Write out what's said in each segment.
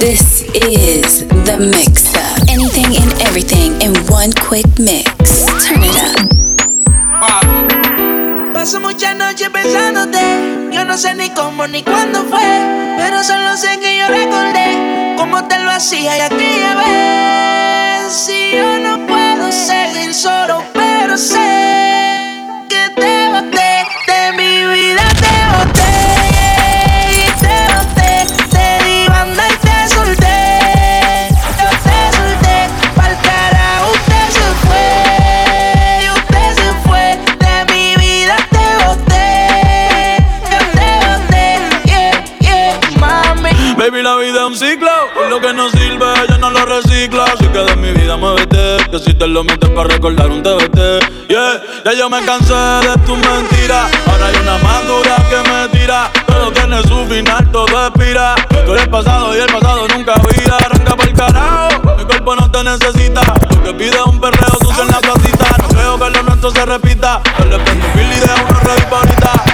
This is the mix up. Anything and everything in one quick mix. Turn it up. Paso muchas noches pensándote. Yo no sé ni cómo ni cuándo fue. Pero solo sé que yo recordé cómo te lo hacía y aquella. Si yo no puedo seguir solo, pero sé que te boté de mi vida, te boté. Un lo que no sirve, yo no lo reciclo. Así que de mi vida muévete. Que si te lo metes para recordar un TBT. Yeah, ya yo me cansé de tus mentiras. Ahora hay una más dura que me tira. Todo tiene su final, todo expira. Tú eres pasado y el pasado nunca vida. Arranca por el carajo. Mi cuerpo no te necesita. Lo que pide un perreo, tú en la placita. No creo que lo nuestro se repita. Yo le prendo un y de uno ready pa' ahorita.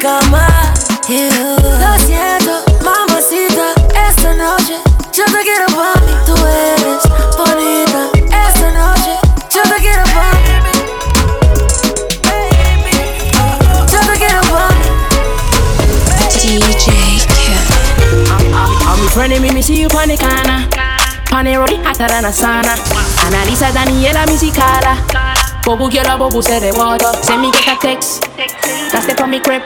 Cama. You. Lo siento, mamacita. Esta noche yo te quiero pa' mí. Tú eres bonita. Esta noche yo te quiero pa' mí. Yo te quiero pa' mí. DJ Kevin. I'm friendly, me, me see you on the corner. Pane roll hotter than a sauna. Analiza Daniela Musicala. Bobu quiero bobu se de water. Send me get a text. That's the on me crib.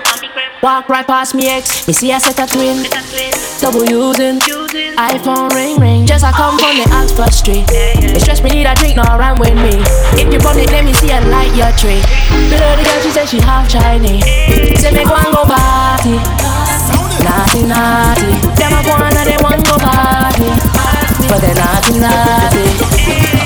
Walk right past me ex. Me see a set of twin. Double using. iPhone ring ring. Just I come from the Oxford Street. It stress me need a drink, no rhyme with me. If you bump it, let me see a light your tree. Below the girl, she said she half Chinese. Say me go and go party. Naughty naughty. Them a go and they want go party. But they naughty naughty.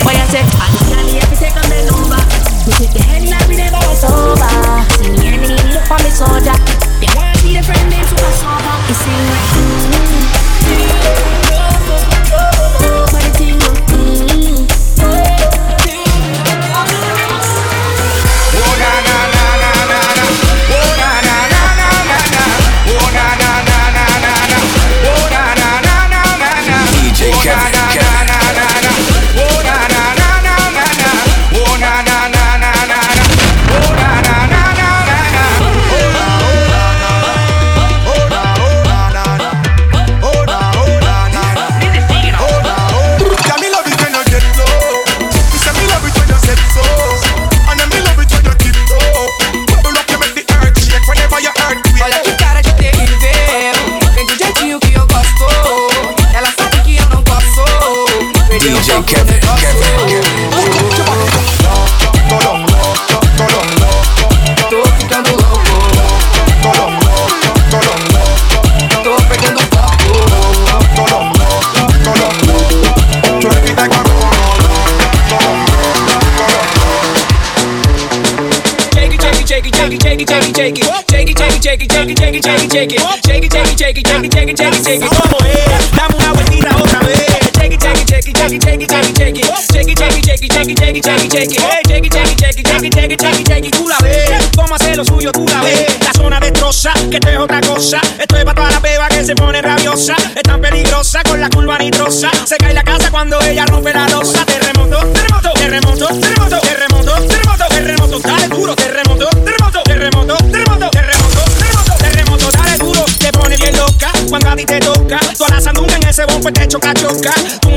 What you say? I'm gonna take on number. We take the headline, we never was over. Me and me look for me soldier. Yeah, need a friend named Super Saba. It seems. But the thing Oh. Oh. Oh. Oh it, shake it, shake it, shake it, shake it, shake it, shake it, shake it, shake it, ¿cómo es? Dame una vueltita otra vez. Shake it, shake it, shake it, shake it, shake it, shake it, shake it, shake it, shake it, shake it, shake it, shake it, shake it. sky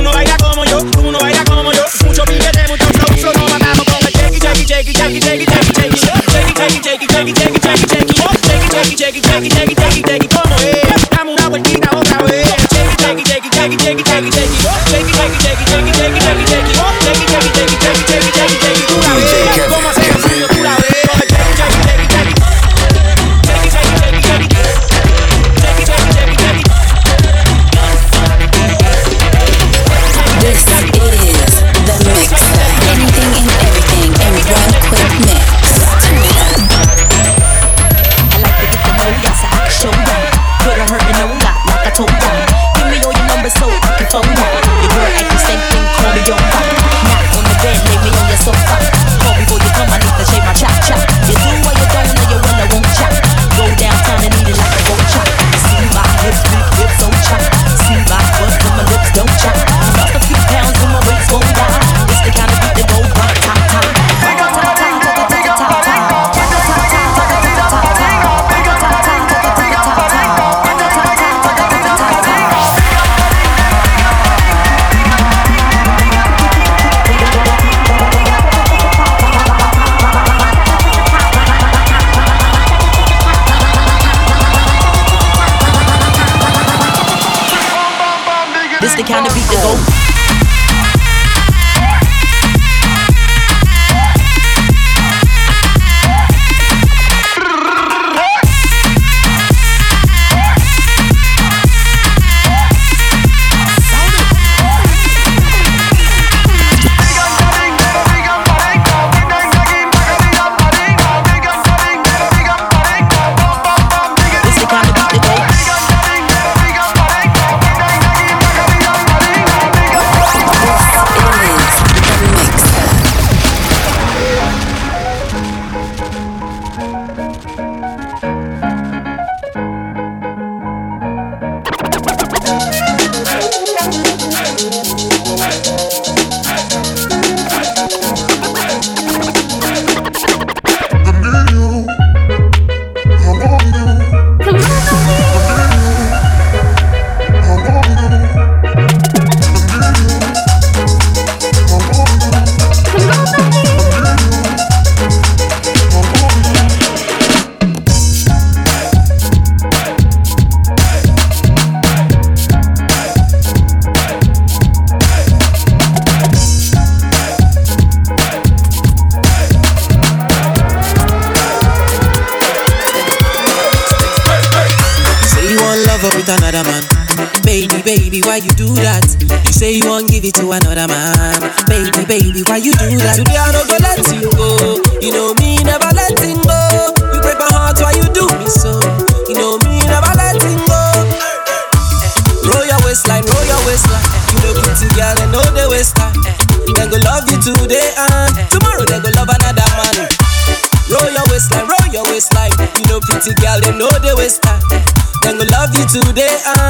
today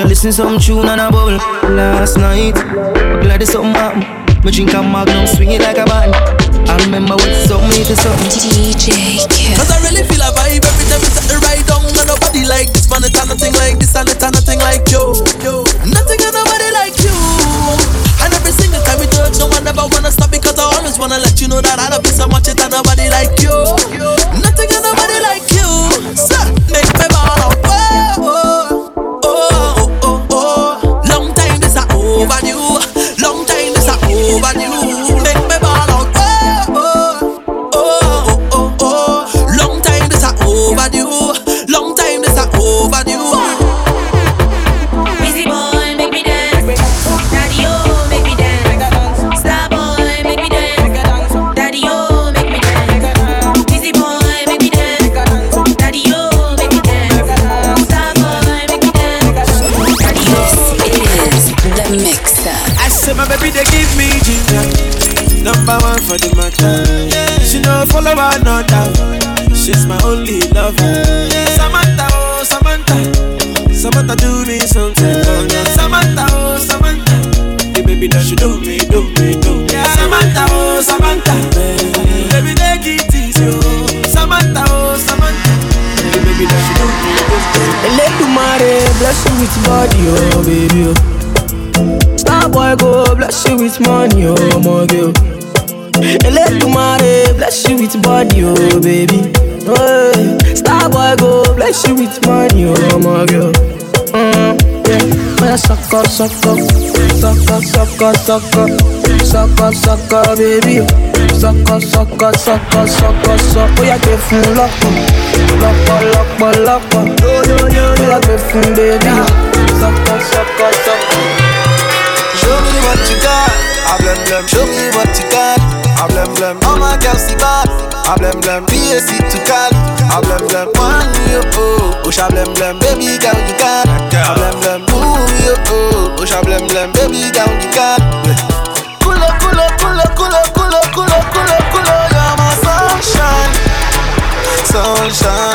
She listen some tune on a bubble last night. But glad it's something happen. Me drink a magnum, swing it like a band. I remember what something little something. DJ body, oh baby. Oh. Star boy go bless you with money, oh my girl. Eledumare bless you with body, oh baby. Hey. Star boy go bless you with money, oh my girl. Mm, yeah. Man, suck up, suck up, suck up, suck up, suck up, suck up, suck up, baby. Suck up, suck up, suck up, suck up, suck up. Oh yeah, get lock up, up, up, up. Yo, oh yeah, get fun, baby. Up, suck up, up. Show me what you got. I blem blem. Show me what you got. I blem blem. All my girls see bad. I blem blem. PAC to Cali. I blem blem. One you oh. Push I blem blem. Baby girl you got. I blem blem. Ooh you oh. Push I blem blem. Baby girl you got. Kulo kulo kulo kulo kulo kulo kulo kulo. You're my sunshine. Sunshine.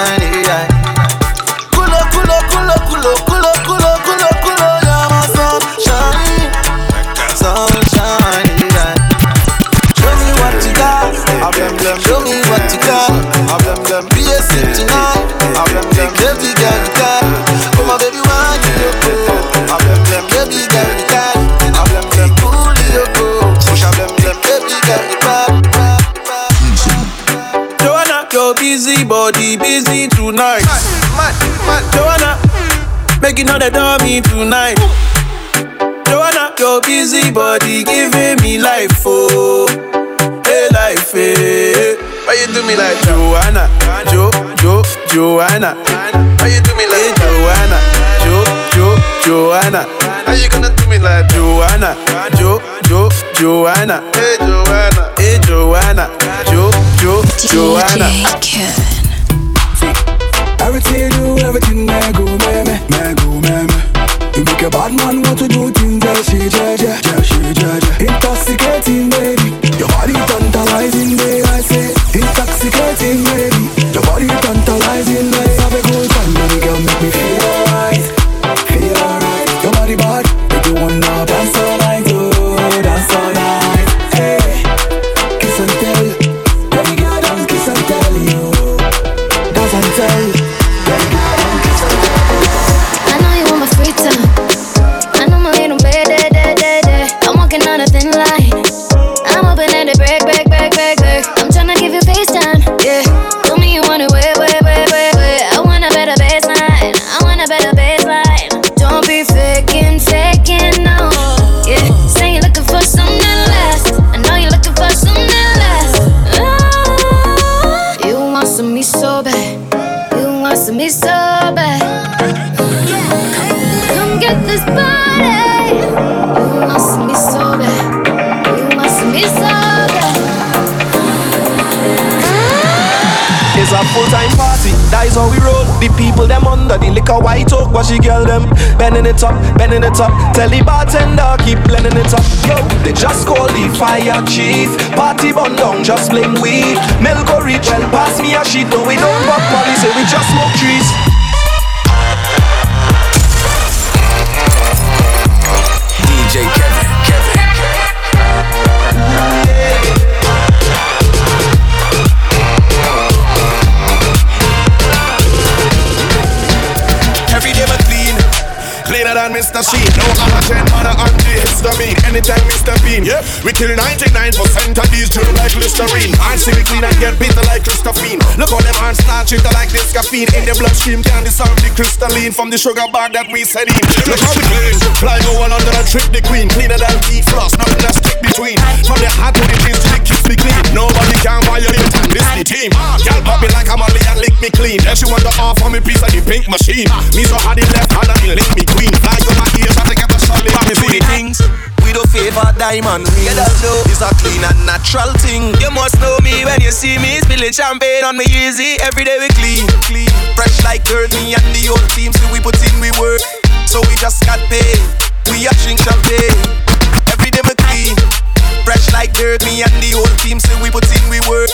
Your busy body busy tonight. Joanna, make you know they do me tonight. Joanna, your busy body giving me life, oh, hey life, hey. Why you do me like Joanna, Jo, Jo, Joanna? Why you do me like hey, Joanna, Jo, Jo, Joanna? How you gonna do me like Joanna, Jo, Jo, Joanna? Hey Joanna, hey Joanna, Jo, Jo, Joanna. DJ Kevin. Everything you do, everything may go, me, me, may go, me, me. You make a bad man want to do things that she, ja, ja, ja, she, ja, The people them under the liquor white oak, but she girl them bending it up, bending it up. Tell the bartender keep blending it up. Yo, they just call the fire chief. Party bun down, just blame weed. Milk or rich, well pass me a sheet, no we don't pop policy, we just smoke trees. Mr. Sheen. No allergen, mother antihistamine. Anytime Mr. Bean, yeah. We kill 99% of these drill like Listerine. I see we clean and get bitter like Christophine. Look on them hands start treated like this caffeine. In the bloodstream, can dissolve the crystalline from the sugar bag that we set in. Look how we clean. Fly go one under and trick the queen. Cleaner than beef floss, nothing that's stick between. From the heart to the knees to the kids, we clean. Nobody can violate and this the team. Y'all pop it like I'm a lick lick me clean. Then she want the off on me piece of the pink machine. Ah. Me so hard it left hand and it lick me queen. Fly over ears and get a solid. Me do the things we do favor diamond rings. Yeah, that know it's a clean and natural thing. You must know me when you see me spilling champagne on me easy. Every day we clean, clean, fresh like dirt. Me and the old team, so we put in we work. So we just got paid. We are drink champagne. Every day we clean, fresh like dirt. Me and the old team, say we put in we work.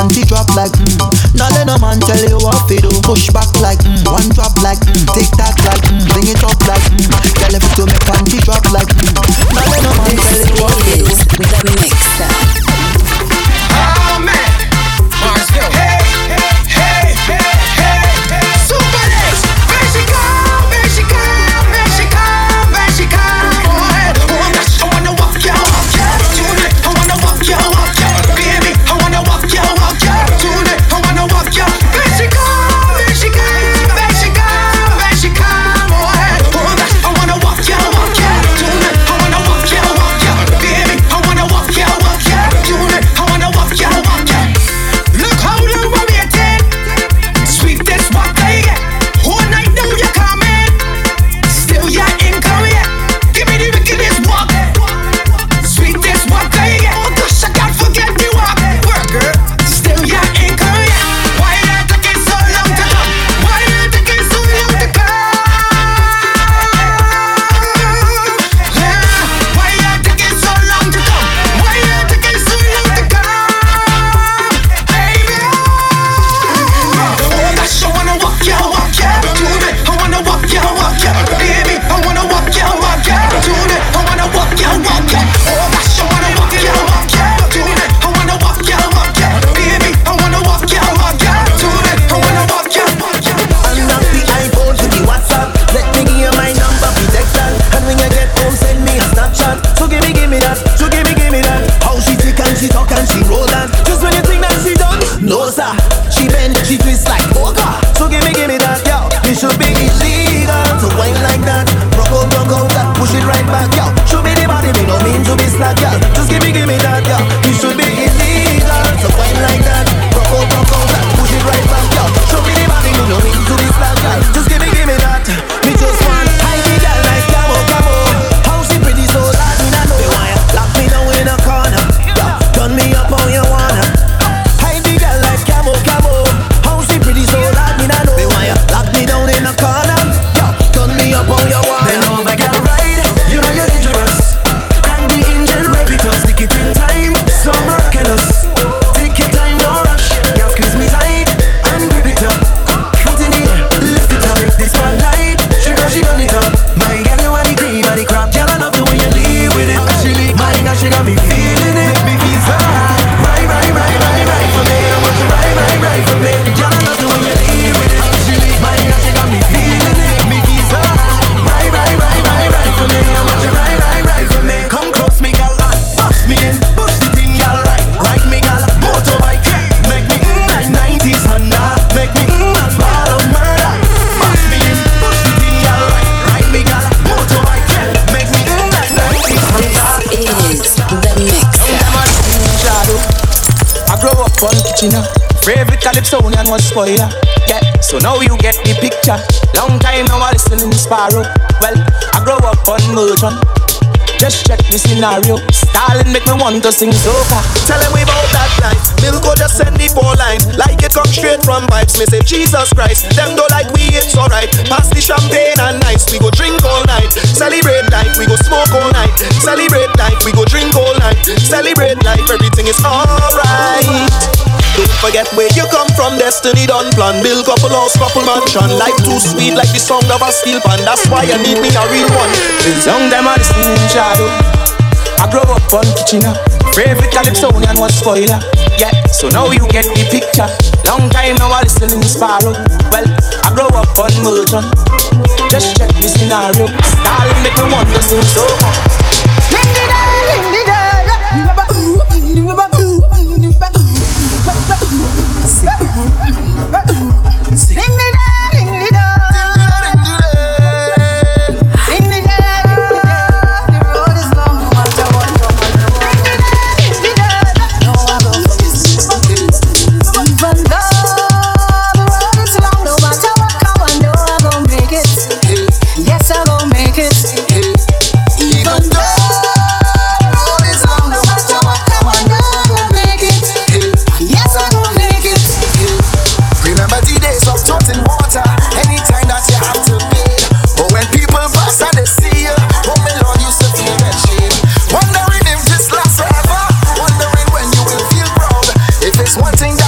man fi drop like mm. Now let no man tell you what fi do Push back like mm. One drop like mm. Take that like mm. Bring it up like mm. Tell if it to make one drop like mm. Now let no man tell you what fi do The mixer for ya. Yeah. So now you get the picture. Long time now I listen to Sparrow. Well, I grow up on Mojon. Just check the scenario. Stalin make me want to sing soca. Tell him about that life. Milko just send the four lines Like it come straight from vibes. Me say Jesus Christ. Them don't like we, it's alright. Pass the champagne and nights. We go drink all night. Celebrate life. We go smoke all night. Celebrate life. We go drink all night. Celebrate life. Everything is alright forget where you come from. Destiny done plan. Build couple house, couple mansion. Life too sweet, like the sound of a steel pan. That's why I need me a real one. It's young them I listening in shadow. I grow up on Kitchener. Uh. Favorite Calypsonian was spoiler. Yeah, so now you get the picture. Long time now I listen in Sparrow. Well, I grow up on Milton. Just check the scenario. Stalin make me wonder, seems so bad. The bell, ring the bell. One thing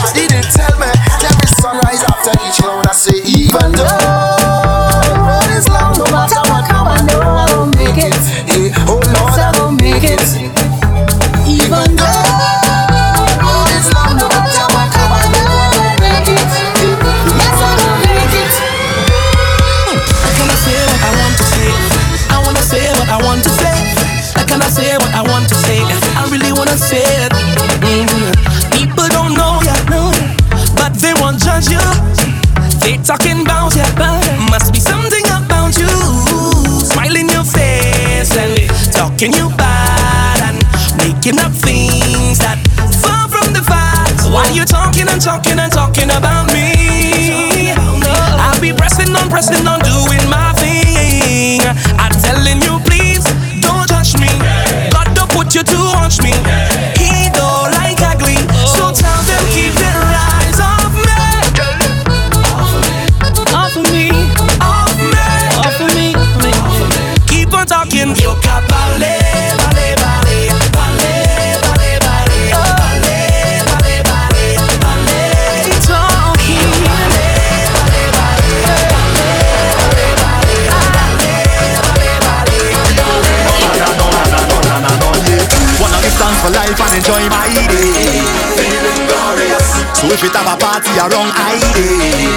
we fit have a party around I day.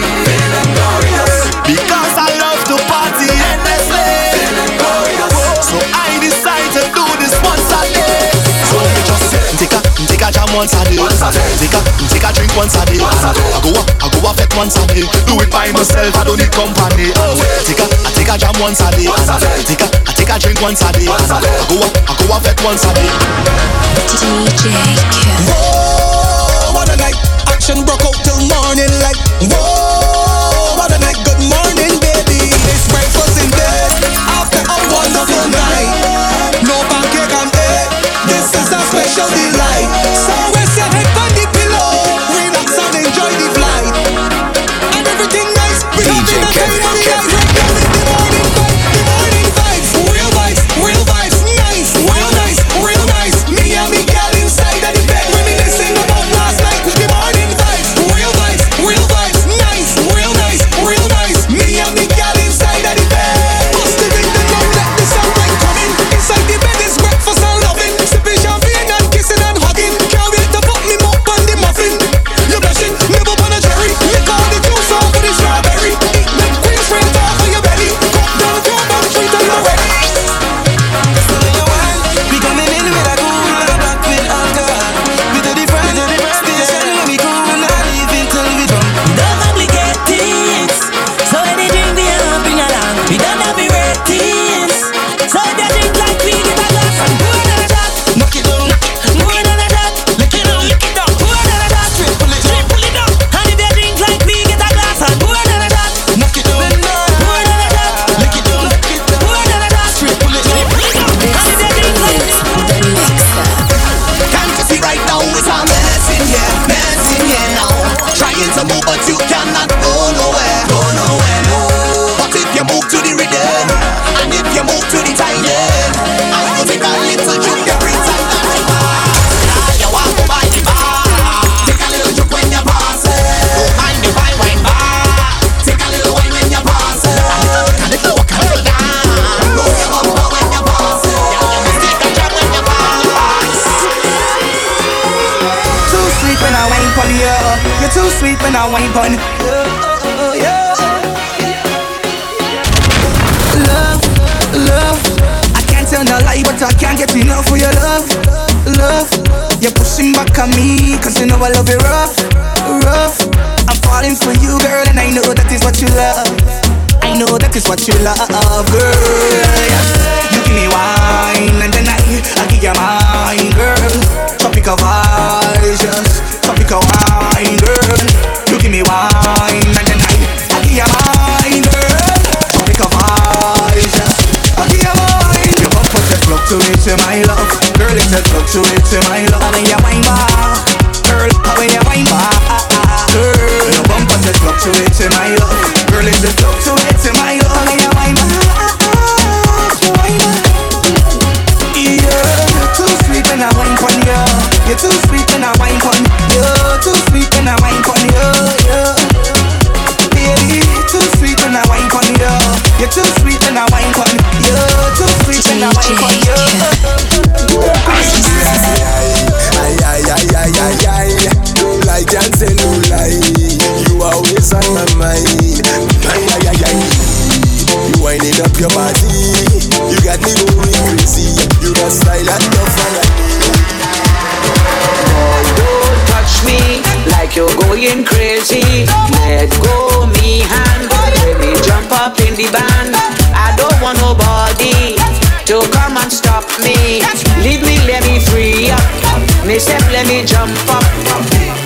Because I love to party endlessly. So I decide to do this once a day. So you just take a take a jam once a day. Take a take a drink once a day. I go up, I go up fet once a day. Do it by myself, I don't need company. Take a I take a jam once a day. Take a I take a drink once a day. I go up, I go up fet once a day. DJ Kill. Night. Action broke out till morning light. Whoa, what a night. Good morning, baby. It's breakfast in bed after a wonderful night. No pancake and egg. This is a special delight. So back on me, cause you know I love it rough, rough. I'm falling for you, girl, and I know that is what you love. I know that is what you love, girl. You give me wine, and then I, I give you mine, girl. Tropical vibes, just tropical wine, girl. You give me wine, fluctuate to my love, girl. It just fluctuate to my love. And you wine bar, girl. How you wine bar, girl. Your bumper just fluctuate to my love, girl. It just fluctuate to my love. And you wine you wine bar. Yeah, you're too sweet when I wine pon you. You're too sweet when I wine pon you. Too sweet when I wine pon you. Yeah. Baby, too sweet when I wine pon you. You're too sweet when I wine pon you. Too sweet when I wine pon you. Ay, ay, ay, ay, ay, ay. Like can't say no lie. You always on my mind. Ay, ay, ay, ay. You winding up your body. You got me going crazy. You got style and your fire. Don't touch me like you're going crazy. Let go me hand, let me jump up in the band. I don't want nobody to come and stop me. Leave me, let me free up. Me step, let me jump up.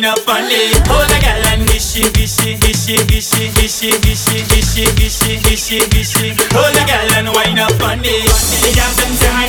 wind up on it. Hold a girl and dishy, dishy, dishy, dishy, dishy, dishy, dishy, dishy, dishy, dishy. Hold a girl and wind up on it. Dance and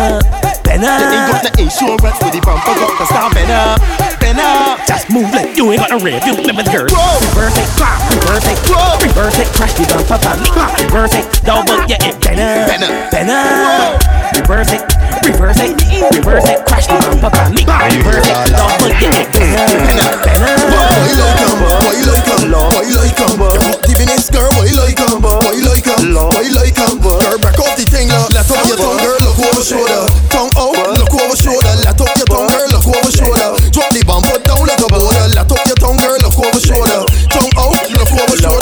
up, bend up. You ain't got the insurance with the bumper, got the star, bend up, bend up. Just move like you ain't got a rev, you live with her. Reverse it, clap, reverse it, Whoa. reverse it, crash the bumper, bump, clap, reverse it, double, yeah, it, bend up, bend up, bend up. Reverse it. Reverse it, reverse it, crash the bumper by me. Reverse it, double dip it. Boy, like him, boy, like him, boy, like him. You hot the Venice girl, boy, like like 'em, boy, like like 'em, boy, like like 'em. Girl, back off the thing, look. Let off your tongue, girl, look over shoulder. Tongue out, look over shoulder. Let off your tongue, girl, look over shoulder. Drop the bumper down like a border. Let off your tongue, girl, look over shoulder. Tongue out, look over shoulder.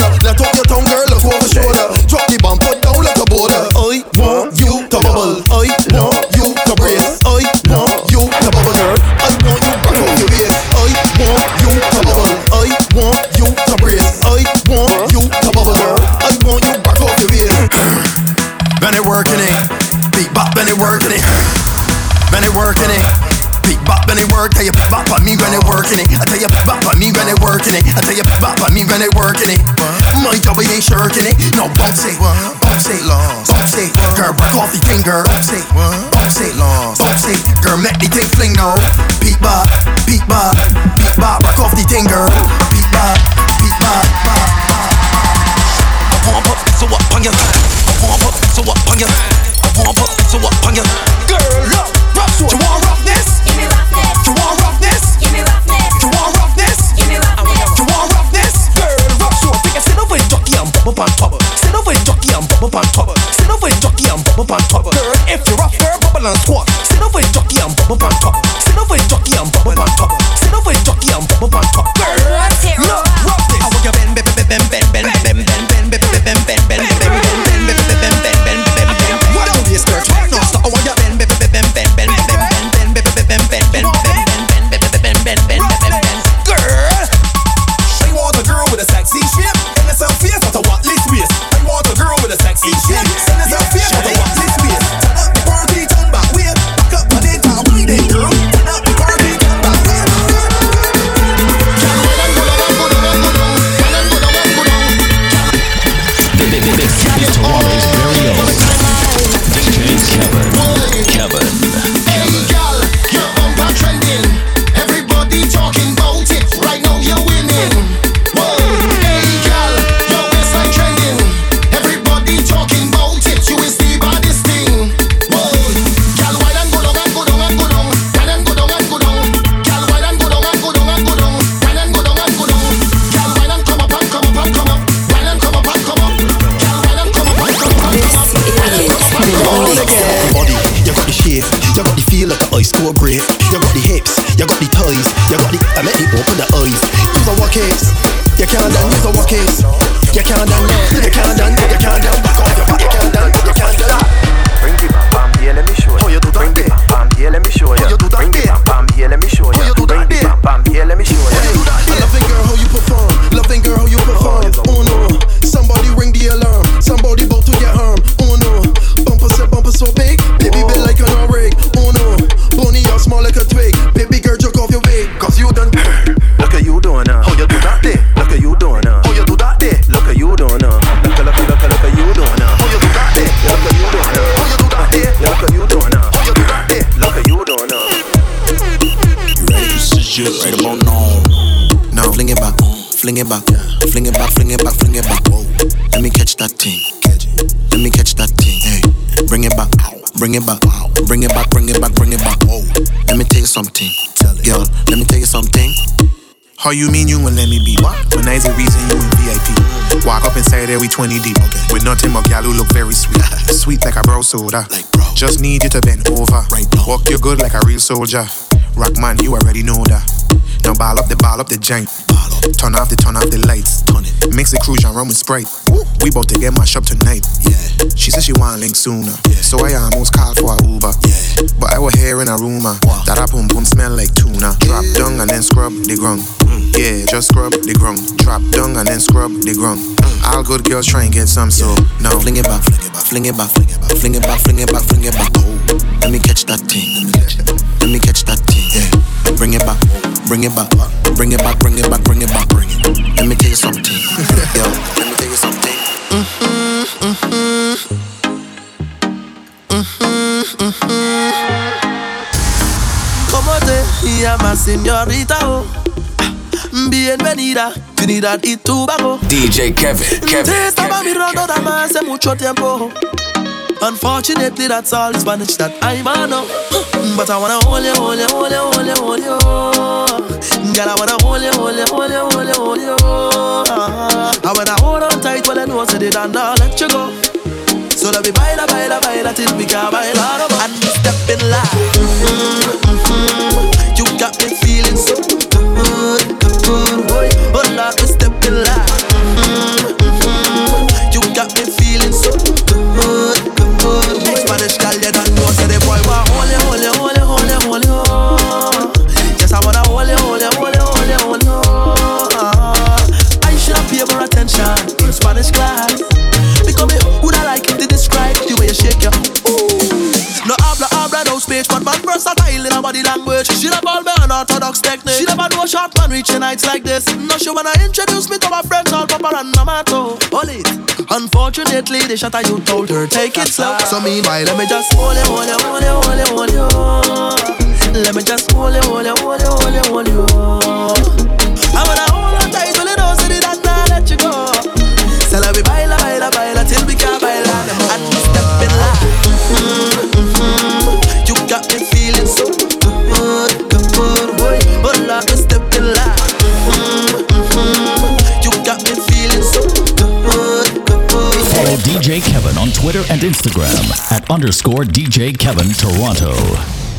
Working it. Beat bop when it work, tell you bop on me when it working it. I tell you bop on me when it working it. I tell you bop on me when it working it. My job ain't shirking it. No bounce it, bounce it, bounce it. Girl, break off the thing, girl. Bounce it, bounce it, bounce it. Girl, make the thing fling now. Beat bop, beat bop, beat bop. Break off the thing, girl. How you mean you won't let me be? When there's a reason you in VIP. Walk up inside there we 20 deep. With nothing but gal who look very sweet. sweet like a bro soda. Just need you to bend over. Right, Walk you good like a real soldier. Rock man, you already know that. Now ball up the ball up the jank. Turn off the turn off the lights. Mix the cruise and rum with Sprite. We bout to get mashed up tonight. Yeah. She said she want link sooner. So I almost called for a Uber. But I was hearing a rumor that a pum pum smell like tuna. Drop down and then scrub the ground. Yeah, just scrub the ground. Drop down and then scrub the ground. All good girls try and get some, so no. Fling it back, fling it back, fling it back, fling it back, fling it back, fling it back, fling it back. Oh, let me catch that thing. Let me catch that thing. Yeah. Bring it back, bring it back, bring it back, bring it back, bring it back, bring it. Let me tell you something. Yo, let me tell you something. ¿Cómo te llamas, señorita? Oh? Bienvenida, Trinidad y Tobago. DJ Kevin, Kevin. Te estaba Kevin, mirando Kevin. Hace mucho tiempo. Unfortunately, that's all the Spanish that I know. But I wanna hold you, hold you, hold you, hold you, hold you. Girl, I wanna hold you, hold you, hold you, hold you, hold you. Uh-huh. And when I hold on tight, well I know I said it and I'll let you go. So let me baila, baila, baila till we can't baila no more. Step in line. Mm-hmm. So she wanna introduce me to her friends, all Papa and Namato. Hold it. Unfortunately, the shot I you told her, take it slow. So meanwhile, let me just hold it, hold it, hold it, hold it, hold it. Let me just hold it, hold it, hold it, hold it, hold it. Twitter and Instagram at underscore DJ Kevin Toronto.